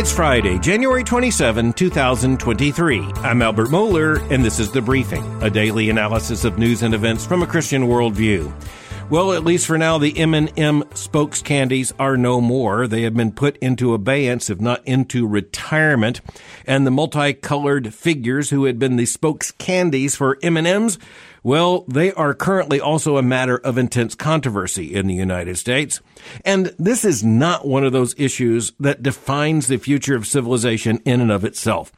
It's Friday, January 27, 2023. I'm Albert Mohler, and this is The Briefing, a daily analysis of news and events from a Christian worldview. Well, at least for now, the M&M spokes candies are no more. They have been put into abeyance, if not into retirement. And the multicolored figures who had been the spokes candies for M&Ms, well, they are currently also a matter of intense controversy in the United States. And this is not one of those issues that defines the future of civilization in and of itself.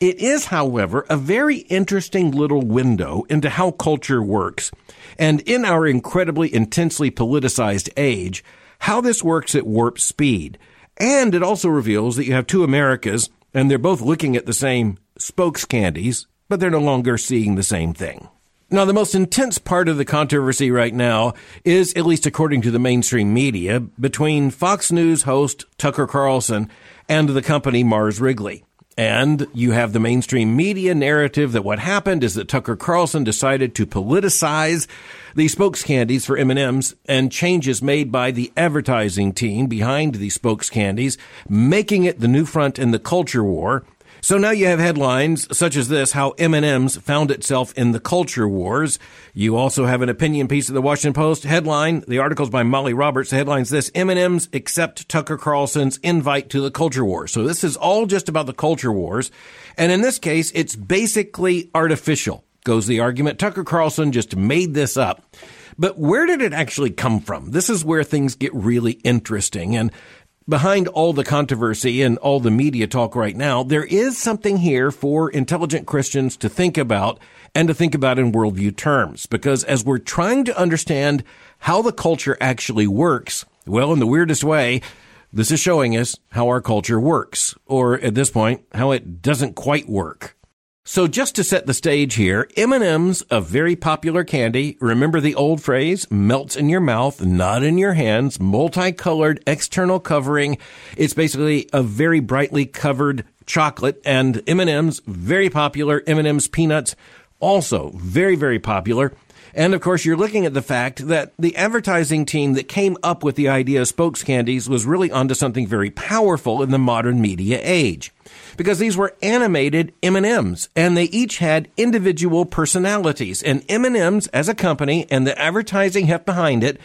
It is, however, a very interesting little window into how culture works. And in our incredibly intensely politicized age, how this works at warp speed. And it also reveals that you have two Americas, and they're both looking at the same spokes candies, but they're no longer seeing the same thing. Now, the most intense part of the controversy right now is, at least according to the mainstream media, between Fox News host Tucker Carlson and the company Mars Wrigley. And you have the mainstream media narrative that what happened is that Tucker Carlson decided to politicize the spokes candies for M&Ms and changes made by the advertising team behind the spokes candies, making it the new front in the culture war so now you have headlines such as this, how M&M's found itself in the culture wars. You also have an opinion piece of the Washington Post headline. The article's by Molly Roberts. The headline's this, M&M's accept Tucker Carlson's invite to the culture wars. So this is all just about the culture wars. And in this case, it's basically artificial, goes the argument. Tucker Carlson just made this up. But where did it actually come from? This is where things get really interesting. And behind all the controversy and all the media talk right now, there is something here for intelligent Christians to think about and to think about in worldview terms. Because as we're trying to understand how the culture actually works, well, in the weirdest way, this is showing us how our culture works, or at this point, how it doesn't quite work. So just to set the stage here, M&M's a very popular candy. Remember the old phrase, melts in your mouth, not in your hands, multicolored external covering. It's basically a very brightly covered chocolate and M&M's very popular. M&M's peanuts also very, very popular. And of course, you're looking at the fact that the advertising team that came up with the idea of spokes candies was really onto something very powerful in the modern media age. Because these were animated M&Ms and they each had individual personalities and M&Ms as a company and the advertising heft behind it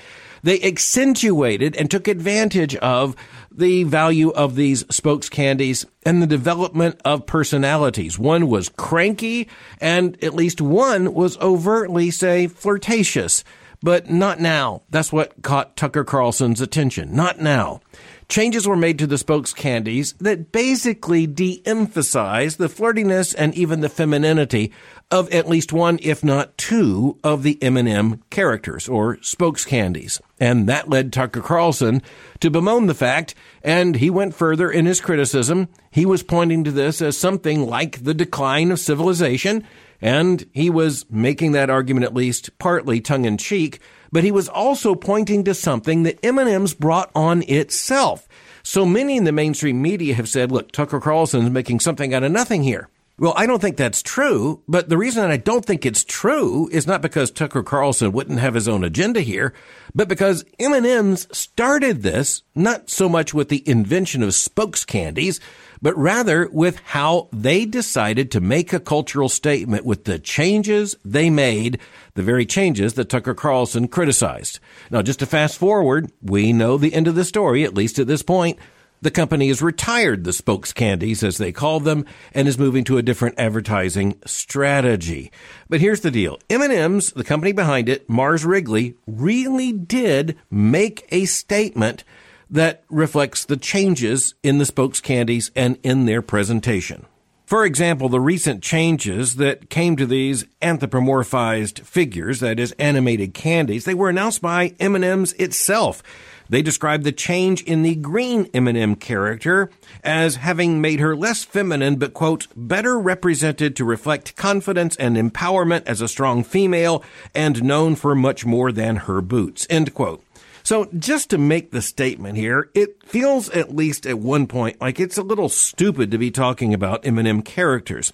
they accentuated and took advantage of the value of these spokes candies and the development of personalities. One was cranky and at least one was overtly, say, flirtatious. But not now. That's what caught Tucker Carlson's attention. Not now. Changes were made to the spokes candies that basically de-emphasized the flirtiness and even the femininity of at least one, if not two, of the M&M characters or spokes candies. And that led Tucker Carlson to bemoan the fact, and he went further in his criticism. He was pointing to this as something like the decline of civilization, and he was making that argument at least partly tongue in cheek, but he was also pointing to something that M&M's brought on itself. So many in the mainstream media have said, look, Tucker Carlson's making something out of nothing here. Well, I don't think that's true, but the reason I don't think it's true is not because Tucker Carlson wouldn't have his own agenda here, but because M&M's started this not so much with the invention of spokes candies, but rather with how they decided to make a cultural statement with the changes they made, the very changes that Tucker Carlson criticized. Now, just to fast forward, we know the end of the story, at least at this point. The company has retired the spokes candies, as they call them, and is moving to a different advertising strategy. But here's the deal. M&M's, the company behind it, Mars Wrigley, really did make a statement that reflects the changes in the spokes candies and in their presentation. For example, the recent changes that came to these anthropomorphized figures, that is animated candies, they were announced by M&M's itself. They described the change in the green M&M character as having made her less feminine, but quote, better represented to reflect confidence and empowerment as a strong female and known for much more than her boots, end quote. So just to make the statement here, it feels at least at one point like it's a little stupid to be talking about M&M characters.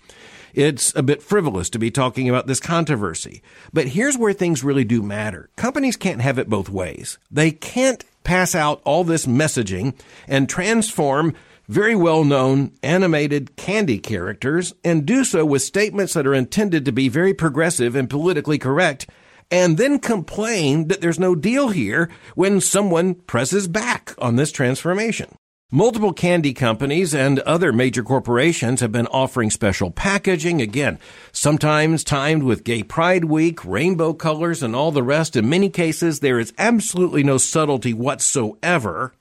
It's a bit frivolous to be talking about this controversy. But here's where things really do matter. Companies can't have it both ways. They can't pass out all this messaging and transform very well known animated candy characters and do so with statements that are intended to be very progressive and politically correct, and then complain that there's no deal here when someone presses back on this transformation. Multiple candy companies and other major corporations have been offering special packaging, again, sometimes timed with Gay Pride Week, rainbow colors, and all the rest. In many cases, there is absolutely no subtlety whatsoever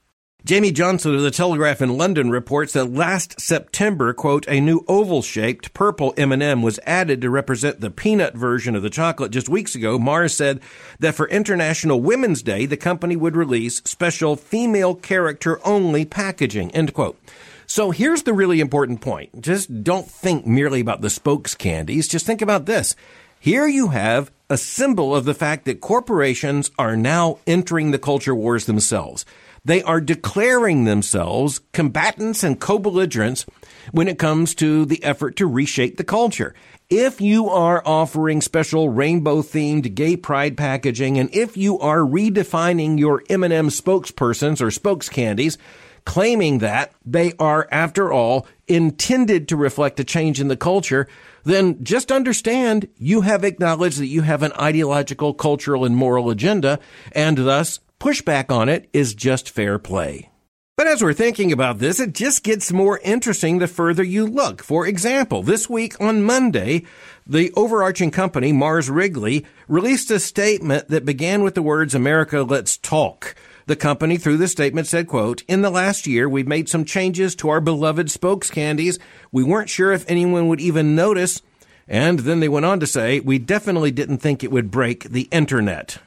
Jamie Johnson of the Telegraph in London reports that last September, quote, a new oval-shaped purple M&M was added to represent the peanut version of the chocolate. Just weeks ago, Mars said that for International Women's Day, the company would release special female character only packaging, end quote. So here's the really important point. Just don't think merely about the spokes candies. Just think about this. Here you have a symbol of the fact that corporations are now entering the culture wars themselves. They are declaring themselves combatants and co-belligerents when it comes to the effort to reshape the culture. If you are offering special rainbow themed gay pride packaging and if you are redefining your M&M spokespersons or spokes candies, claiming that they are, after all, intended to reflect a change in the culture, then just understand you have acknowledged that you have an ideological, cultural, and moral agenda, and thus Pushback on it is just fair play. But as we're thinking about this, it just gets more interesting the further you look. For example, this week on Monday, the overarching company, Mars Wrigley, released a statement that began with the words, America, let's talk. The company, through the statement, said, quote, In the last year, we've made some changes to our beloved spokes candies. We weren't sure if anyone would even notice. And then they went on to say, We definitely didn't think it would break the internet.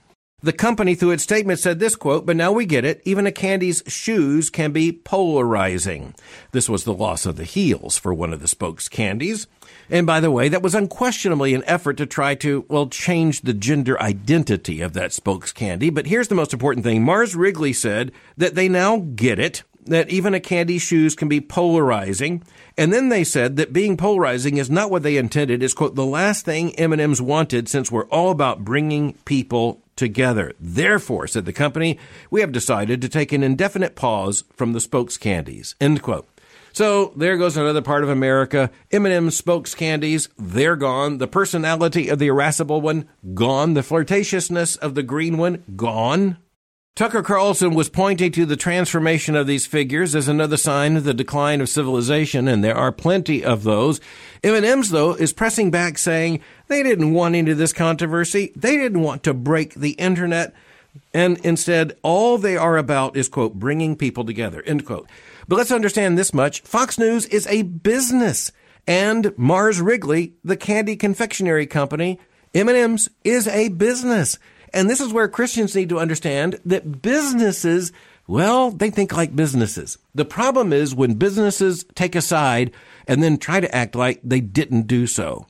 The company, through its statement, said this quote, but now we get it. Even a candy's shoes can be polarizing. This was the loss of the heels for one of the spokes candies. And by the way, that was unquestionably an effort to try to, well, change the gender identity of that spokes candy. But here's the most important thing. Mars Wrigley said that they now get it, that even a candy's shoes can be polarizing. And then they said that being polarizing is not what they intended. Is quote, the last thing M&M's wanted since we're all about bringing people together. Therefore, said the company, we have decided to take an indefinite pause from the spokes candies. End quote. So there goes another part of America. M&M spokes candies, they're gone. The personality of the irascible one, gone. The flirtatiousness of the green one, gone. Tucker Carlson was pointing to the transformation of these figures as another sign of the decline of civilization, and there are plenty of those. M&M's, though, is pressing back saying they didn't want into this controversy. They didn't want to break the internet. And instead, all they are about is, quote, bringing people together, end quote. But let's understand this much. Fox News is a business. And Mars Wrigley, the candy confectionery company, M&M's is a business. And this is where Christians need to understand that businesses, well, they think like businesses. The problem is when businesses take a side and then try to act like they didn't do so.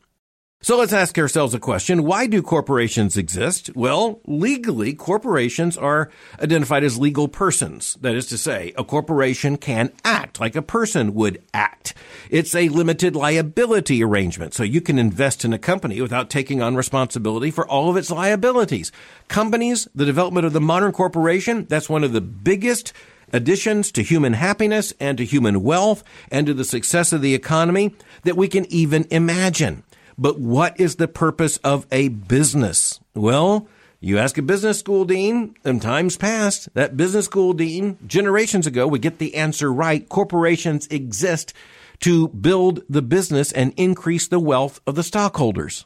So let's ask ourselves a question. Why do corporations exist? Well, legally, corporations are identified as legal persons. That is to say, a corporation can act like a person would act. It's a limited liability arrangement, so you can invest in a company without taking on responsibility for all of its liabilities. Companies, the development of the modern corporation, that's one of the biggest additions to human happiness and to human wealth and to the success of the economy that we can even imagine. But what is the purpose of a business? Well, you ask a business school dean in times past, that business school dean generations ago would get the answer right. Corporations exist to build the business and increase the wealth of the stockholders.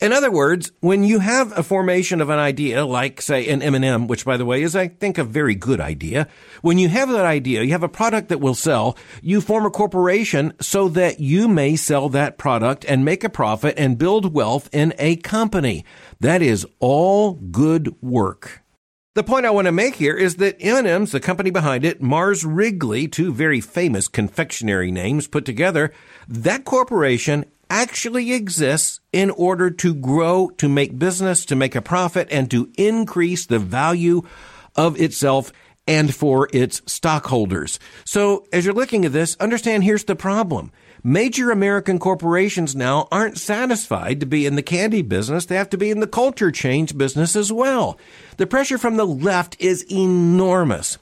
In other words, when you have a formation of an idea, like say an M&M, which by the way is, I think, a very good idea. When you have that idea, you have a product that will sell, you form a corporation so that you may sell that product and make a profit and build wealth in a company. That is all good work. The point I want to make here is that M&M's, the company behind it, Mars Wrigley, two very famous confectionery names put together, that corporation actually exists in order to grow, to make business, to make a profit, and to increase the value of itself and for its stockholders. So as you're looking at this, understand here's the problem. Major American corporations now aren't satisfied to be in the candy business. They have to be in the culture change business as well. The pressure from the left is enormous.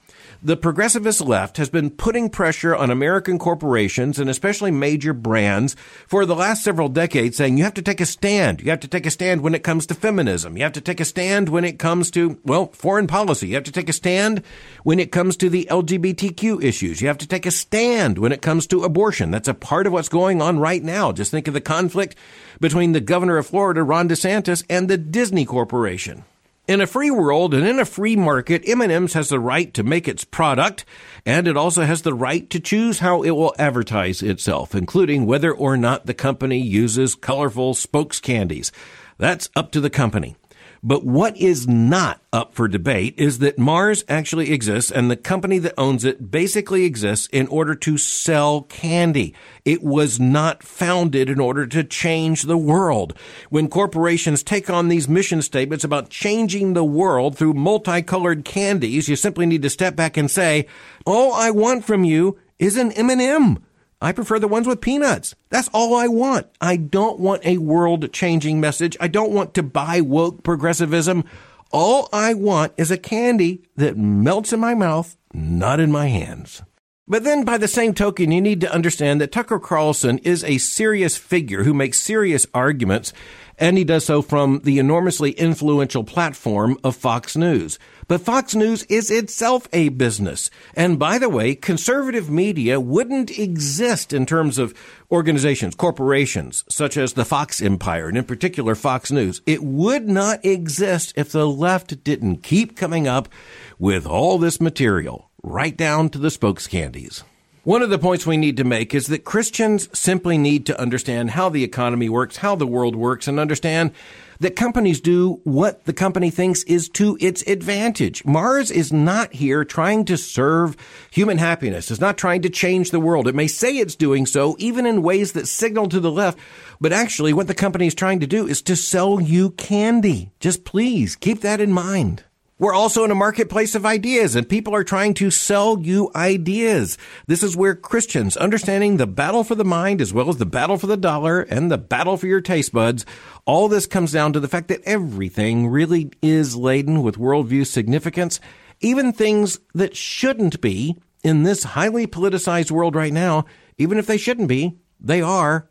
The progressivist left has been putting pressure on American corporations and especially major brands for the last several decades saying you have to take a stand. You have to take a stand when it comes to feminism. You have to take a stand when it comes to, well, foreign policy. You have to take a stand when it comes to the LGBTQ issues. You have to take a stand when it comes to abortion. That's a part of what's going on right now. Just think of the conflict between the governor of Florida, Ron DeSantis, and the Disney Corporation. In a free world and in a free market, M&M's has the right to make its product, and it also has the right to choose how it will advertise itself, including whether or not the company uses colorful spokes candies. That's up to the company. But what is not up for debate is that Mars actually exists and the company that owns it basically exists in order to sell candy. It was not founded in order to change the world. When corporations take on these mission statements about changing the world through multicolored candies, you simply need to step back and say, all I want from you is an M&M. I prefer the ones with peanuts. That's all I want. I don't want a world changing message. I don't want to buy woke progressivism. All I want is a candy that melts in my mouth, not in my hands. But then by the same token, you need to understand that Tucker Carlson is a serious figure who makes serious arguments and he does so from the enormously influential platform of Fox News. But Fox News is itself a business. And by the way, conservative media wouldn't exist in terms of organizations, corporations, such as the Fox Empire, and in particular Fox News. It would not exist if the left didn't keep coming up with all this material, right down to the spokes candies. One of the points we need to make is that Christians simply need to understand how the economy works, how the world works, and understand that companies do what the company thinks is to its advantage. Mars is not here trying to serve human happiness. It's not trying to change the world. It may say it's doing so, even in ways that signal to the left, but actually what the company is trying to do is to sell you candy. Just please keep that in mind. We're also in a marketplace of ideas and people are trying to sell you ideas. This is where Christians, understanding the battle for the mind as well as the battle for the dollar and the battle for your taste buds, all this comes down to the fact that everything really is laden with worldview significance, even things that shouldn't be in this highly politicized world right now, even if they shouldn't be, they are.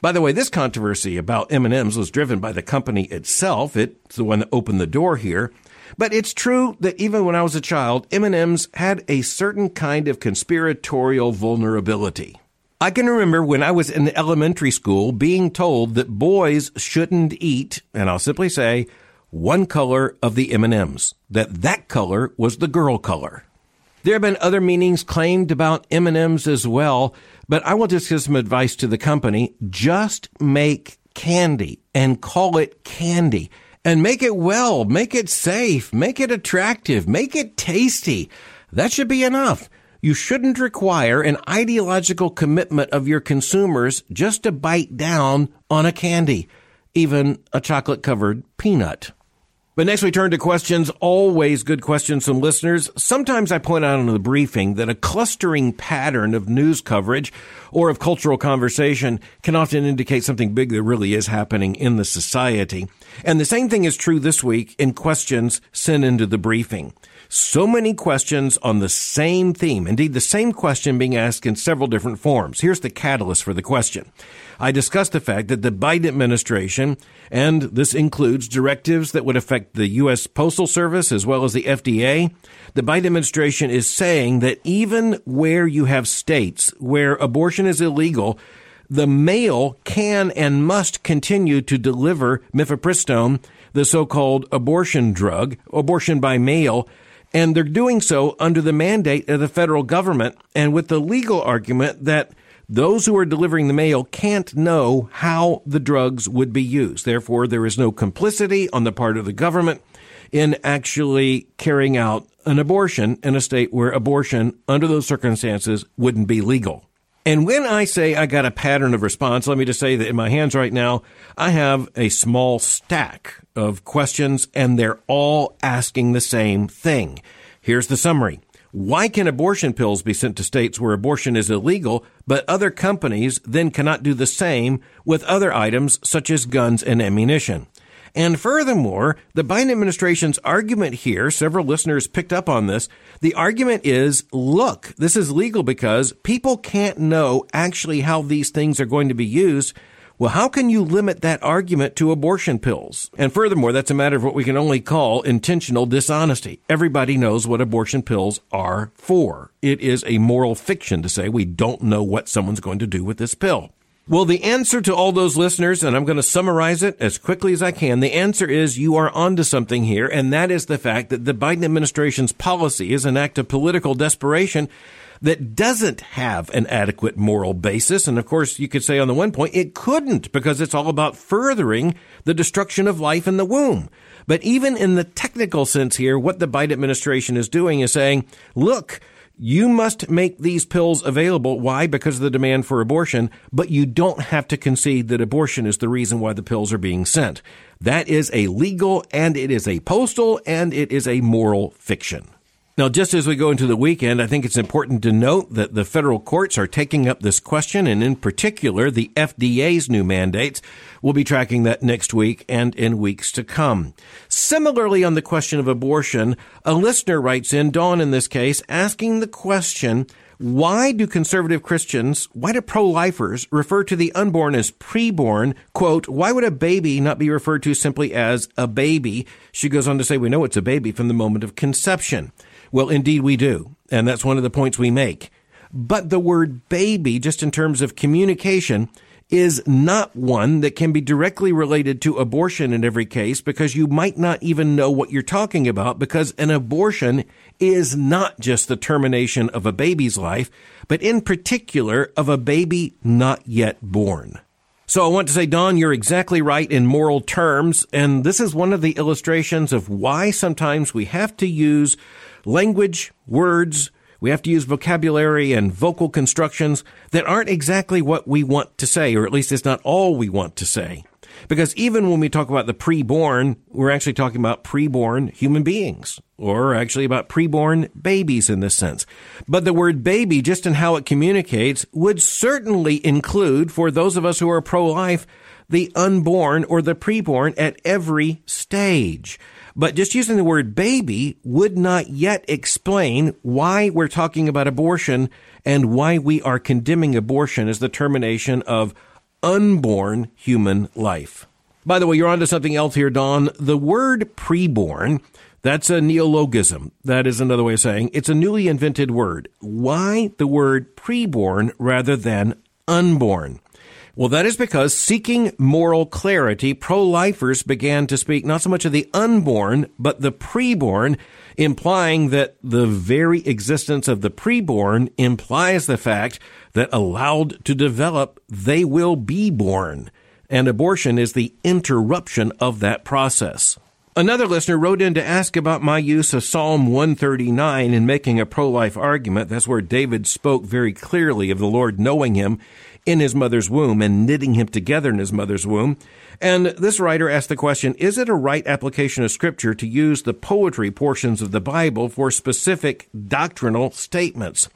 By the way, this controversy about M&Ms was driven by the company itself. It's the one that opened the door here. But it's true that even when I was a child, M&Ms had a certain kind of conspiratorial vulnerability. I can remember when I was in elementary school being told that boys shouldn't eat, and I'll simply say, one color of the M&Ms, that that color was the girl color. There have been other meanings claimed about M&Ms as well, but I will just give some advice to the company. Just make candy and call it candy and make it well, make it safe, make it attractive, make it tasty. That should be enough. You shouldn't require an ideological commitment of your consumers just to bite down on a candy, even a chocolate covered peanut. But next we turn to questions. Always good questions from listeners. Sometimes I point out in the briefing that a clustering pattern of news coverage or of cultural conversation can often indicate something big that really is happening in the society. And the same thing is true this week in questions sent into the briefing. So many questions on the same theme. Indeed, the same question being asked in several different forms. Here's the catalyst for the question. I discussed the fact that the Biden administration, and this includes directives that would affect the U.S. Postal Service as well as the FDA, the Biden administration is saying that even where you have states where abortion is illegal, the mail can and must continue to deliver mifepristone, the so-called abortion drug, abortion by mail, and they're doing so under the mandate of the federal government and with the legal argument that those who are delivering the mail can't know how the drugs would be used. Therefore, there is no complicity on the part of the government in actually carrying out an abortion in a state where abortion under those circumstances wouldn't be legal. And when I say I got a pattern of response, let me just say that in my hands right now, I have a small stack of questions and they're all asking the same thing. Here's the summary. Why can abortion pills be sent to states where abortion is illegal, but other companies then cannot do the same with other items such as guns and ammunition? And furthermore, the Biden administration's argument here, several listeners picked up on this. The argument is, look, this is legal because people can't know actually how these things are going to be used. Well, how can you limit that argument to abortion pills? And furthermore, that's a matter of what we can only call intentional dishonesty. Everybody knows what abortion pills are for. It is a moral fiction to say we don't know what someone's going to do with this pill. Well, the answer to all those listeners, and I'm going to summarize it as quickly as I can, the answer is you are onto something here, and that is the fact that the Biden administration's policy is an act of political desperation that doesn't have an adequate moral basis. And of course, you could say on the one point, it couldn't because it's all about furthering the destruction of life in the womb. But even in the technical sense here, what the Biden administration is doing is saying, look, you must make these pills available. Why? Because of the demand for abortion, but you don't have to concede that abortion is the reason why the pills are being sent. That is a legal and it is a postal and it is a moral fiction. Now, just as we go into the weekend, I think it's important to note that the federal courts are taking up this question, and in particular, the FDA's new mandates. We'll be tracking that next week and in weeks to come. Similarly, on the question of abortion, a listener writes in, Dawn in this case, asking the question, why do conservative Christians, why do pro-lifers refer to the unborn as preborn? Quote, why would a baby not be referred to simply as a baby? She goes on to say, we know it's a baby from the moment of conception. Well, indeed we do. And that's one of the points we make. But the word baby, just in terms of communication, is not one that can be directly related to abortion in every case because you might not even know what you're talking about because an abortion is not just the termination of a baby's life, but in particular of a baby not yet born. So I want to say, Dawn, you're exactly right in moral terms. And this is one of the illustrations of why sometimes we have to use language, words, we have to use vocabulary and vocal constructions that aren't exactly what we want to say, or at least it's not all we want to say. Because even when we talk about the preborn, we're actually talking about preborn human beings, or actually about preborn babies in this sense. But the word baby, just in how it communicates, would certainly include, for those of us who are pro-life, the unborn or the preborn at every stage. But just using the word baby would not yet explain why we're talking about abortion and why we are condemning abortion as the termination of unborn human life. By the way, you're onto something else here, Dawn. The word preborn, that's a neologism. That is another way of saying it's a newly invented word. Why the word preborn rather than unborn? Well, that is because seeking moral clarity, pro-lifers began to speak not so much of the unborn, but the preborn, implying that the very existence of the preborn implies the fact that allowed to develop, they will be born. And abortion is the interruption of that process. Another listener wrote in to ask about my use of Psalm 139 in making a pro-life argument. That's where David spoke very clearly of the Lord knowing him in his mother's womb and knitting him together in his mother's womb. And this writer asked the question, is it a right application of scripture to use the poetry portions of the Bible for specific doctrinal statements?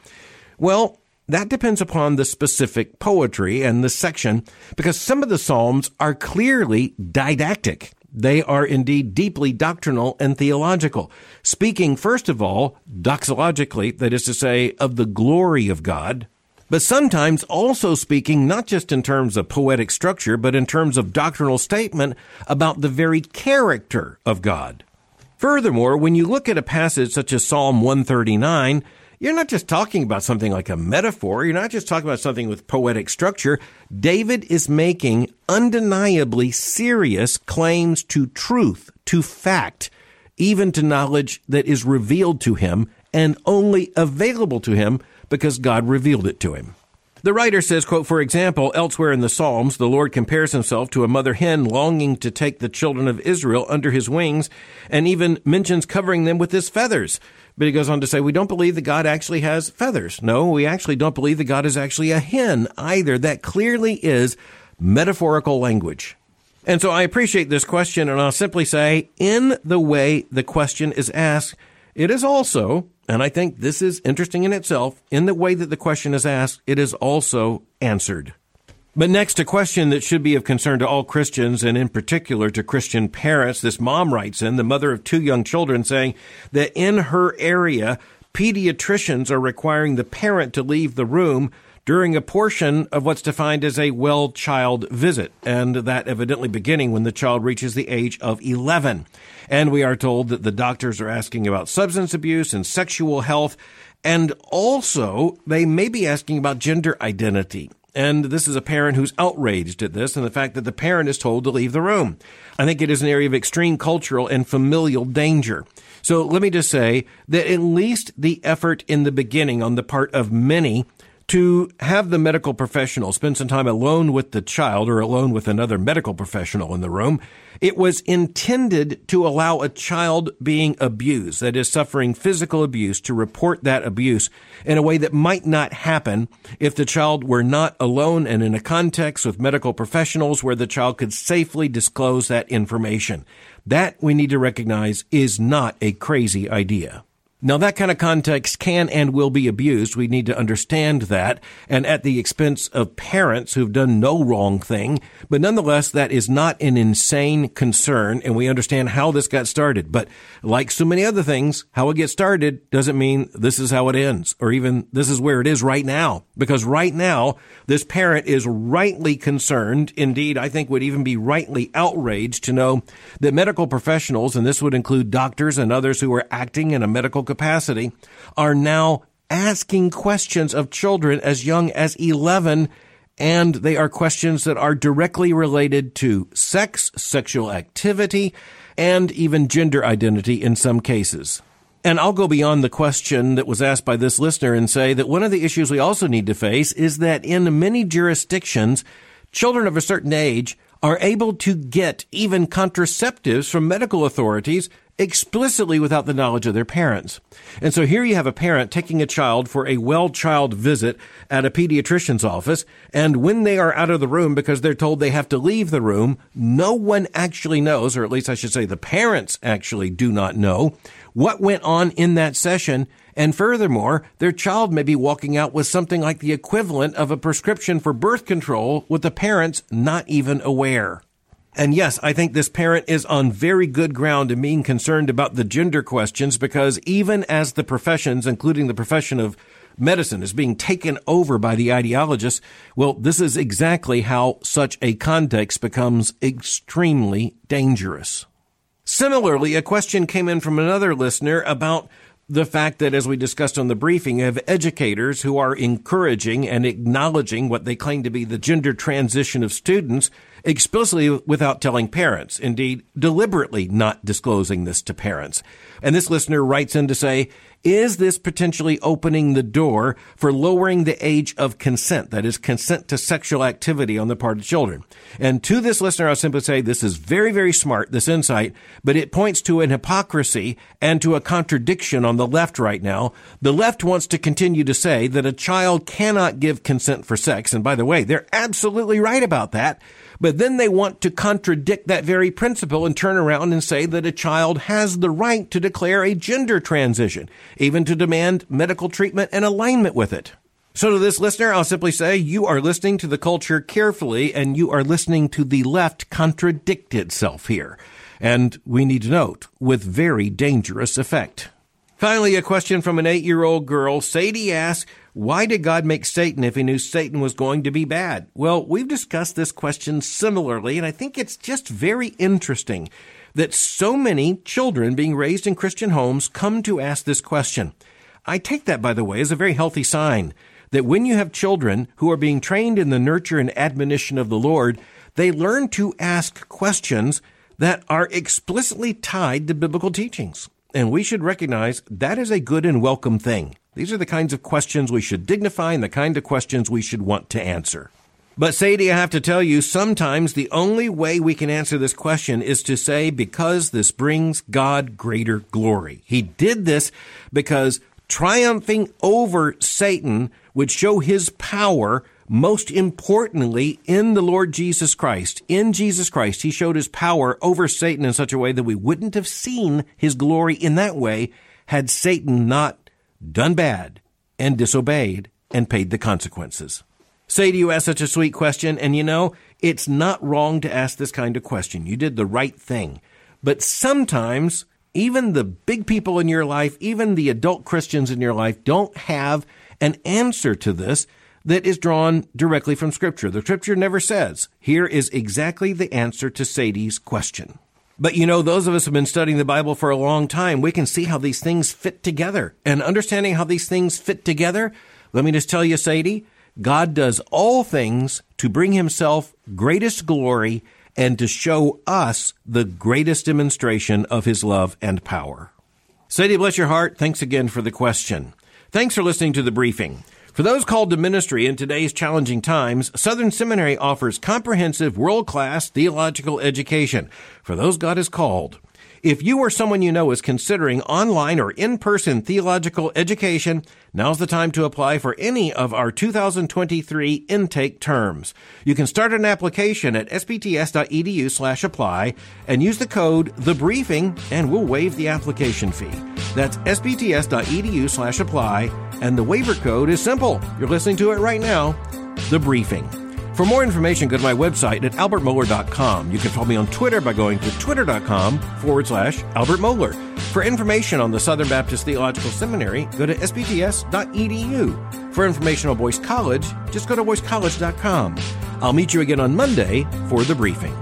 Well, that depends upon the specific poetry and the section because some of the Psalms are clearly didactic. They are indeed deeply doctrinal and theological, speaking first of all doxologically, that is to say, of the glory of God, but sometimes also speaking not just in terms of poetic structure, but in terms of doctrinal statement about the very character of God. Furthermore, when you look at a passage such as Psalm 139, you're not just talking about something like a metaphor. You're not just talking about something with poetic structure. David is making undeniably serious claims to truth, to fact, even to knowledge that is revealed to him and only available to him because God revealed it to him. The writer says, quote, for example, elsewhere in the Psalms, the Lord compares himself to a mother hen longing to take the children of Israel under his wings and even mentions covering them with his feathers. But he goes on to say, we don't believe that God actually has feathers. No, we actually don't believe that God is actually a hen either. That clearly is metaphorical language. And so I appreciate this question and I'll simply say, in the way the question is asked, it is also and I think this is interesting in itself. In the way that the question is asked, it is also answered. But next, a question that should be of concern to all Christians and in particular to Christian parents. This mom writes in, the mother of two young children, saying that in her area, pediatricians are requiring the parent to leave the room during a portion of what's defined as a well child visit, and that evidently beginning when the child reaches the age of 11. And we are told that the doctors are asking about substance abuse and sexual health, and also they may be asking about gender identity. And this is a parent who's outraged at this and the fact that the parent is told to leave the room. I think it is an area of extreme cultural and familial danger. So let me just say that at least the effort in the beginning on the part of many to have the medical professional spend some time alone with the child or alone with another medical professional in the room. It was intended to allow a child being abused, that is suffering physical abuse, to report that abuse in a way that might not happen if the child were not alone and in a context with medical professionals where the child could safely disclose that information. That we need to recognize is not a crazy idea. Now, that kind of context can and will be abused. We need to understand that, and at the expense of parents who've done no wrong thing. But nonetheless, that is not an insane concern, and we understand how this got started. But like so many other things, how it gets started doesn't mean this is how it ends, or even this is where it is right now. Because right now, this parent is rightly concerned, indeed, I think would even be rightly outraged to know that medical professionals, and this would include doctors and others who are acting in a medical capacity are now asking questions of children as young as 11 and they are questions that are directly related to sex, sexual activity, and even gender identity in some cases. And I'll go beyond the question that was asked by this listener and say that one of the issues we also need to face is that in many jurisdictions, children of a certain age are able to get even contraceptives from medical authorities explicitly without the knowledge of their parents. And so here you have a parent taking a child for a well child visit at a pediatrician's office. And when they are out of the room because they're told they have to leave the room, no one actually knows, or at least I should say the parents actually do not know what went on in that session. And furthermore, their child may be walking out with something like the equivalent of a prescription for birth control with the parents not even aware. And yes, I think this parent is on very good ground in being concerned about the gender questions because even as the professions, including the profession of medicine, is being taken over by the ideologists, well, this is exactly how such a context becomes extremely dangerous. Similarly, a question came in from another listener about the fact that, as we discussed on the briefing, you have educators who are encouraging and acknowledging what they claim to be the gender transition of students explicitly without telling parents, indeed, deliberately not disclosing this to parents. And this listener writes in to say, is this potentially opening the door for lowering the age of consent? That is consent to sexual activity on the part of children. And to this listener, I'll simply say this is very, very smart, this insight, but it points to an hypocrisy and to a contradiction on the left right now. The left wants to continue to say that a child cannot give consent for sex. And by the way, they're absolutely right about that. But then they want to contradict that very principle and turn around and say that a child has the right to declare a gender transition, even to demand medical treatment and alignment with it. So to this listener, I'll simply say you are listening to the culture carefully and you are listening to the left contradict itself here. And we need to note with very dangerous effect. Finally, a question from an eight year old girl. Sadie asks, why did God make Satan if he knew Satan was going to be bad? Well, we've discussed this question similarly, and I think it's just very interesting that so many children being raised in Christian homes come to ask this question. I take that, by the way, as a very healthy sign that when you have children who are being trained in the nurture and admonition of the Lord, they learn to ask questions that are explicitly tied to biblical teachings. And we should recognize that is a good and welcome thing. These are the kinds of questions we should dignify and the kind of questions we should want to answer. But Sadie, I have to tell you, sometimes the only way we can answer this question is to say, because this brings God greater glory. He did this because triumphing over Satan would show his power most importantly in the Lord Jesus Christ. In Jesus Christ, he showed his power over Satan in such a way that we wouldn't have seen his glory in that way had Satan not done bad and disobeyed and paid the consequences. Sadie, you asked such a sweet question, and you know, it's not wrong to ask this kind of question. You did the right thing. But sometimes, even the big people in your life, even the adult Christians in your life, don't have an answer to this that is drawn directly from Scripture. The Scripture never says, here is exactly the answer to Sadie's question. But you know, those of us who have been studying the Bible for a long time, we can see how these things fit together. And understanding how these things fit together, let me just tell you, Sadie, God does all things to bring himself greatest glory and to show us the greatest demonstration of his love and power. Sadie, bless your heart. Thanks again for the question. Thanks for listening to the briefing. For those called to ministry in today's challenging times, Southern Seminary offers comprehensive world class theological education for those God has called. If you or someone you know is considering online or in-person theological education, now's the time to apply for any of our 2023 intake terms. You can start an application at sbts.edu slash apply and use the code The Briefing and we'll waive the application fee. That's sbts.edu slash apply and the waiver code is simple. You're listening to it right now. The Briefing. For more information, go to my website at albertmohler.com. You can follow me on Twitter by going to twitter.com forward slash Albert Mohler. For information on the Southern Baptist Theological Seminary, go to sbts.edu. For information on Boyce College, just go to boycecollege.com. I'll meet you again on Monday for the briefing.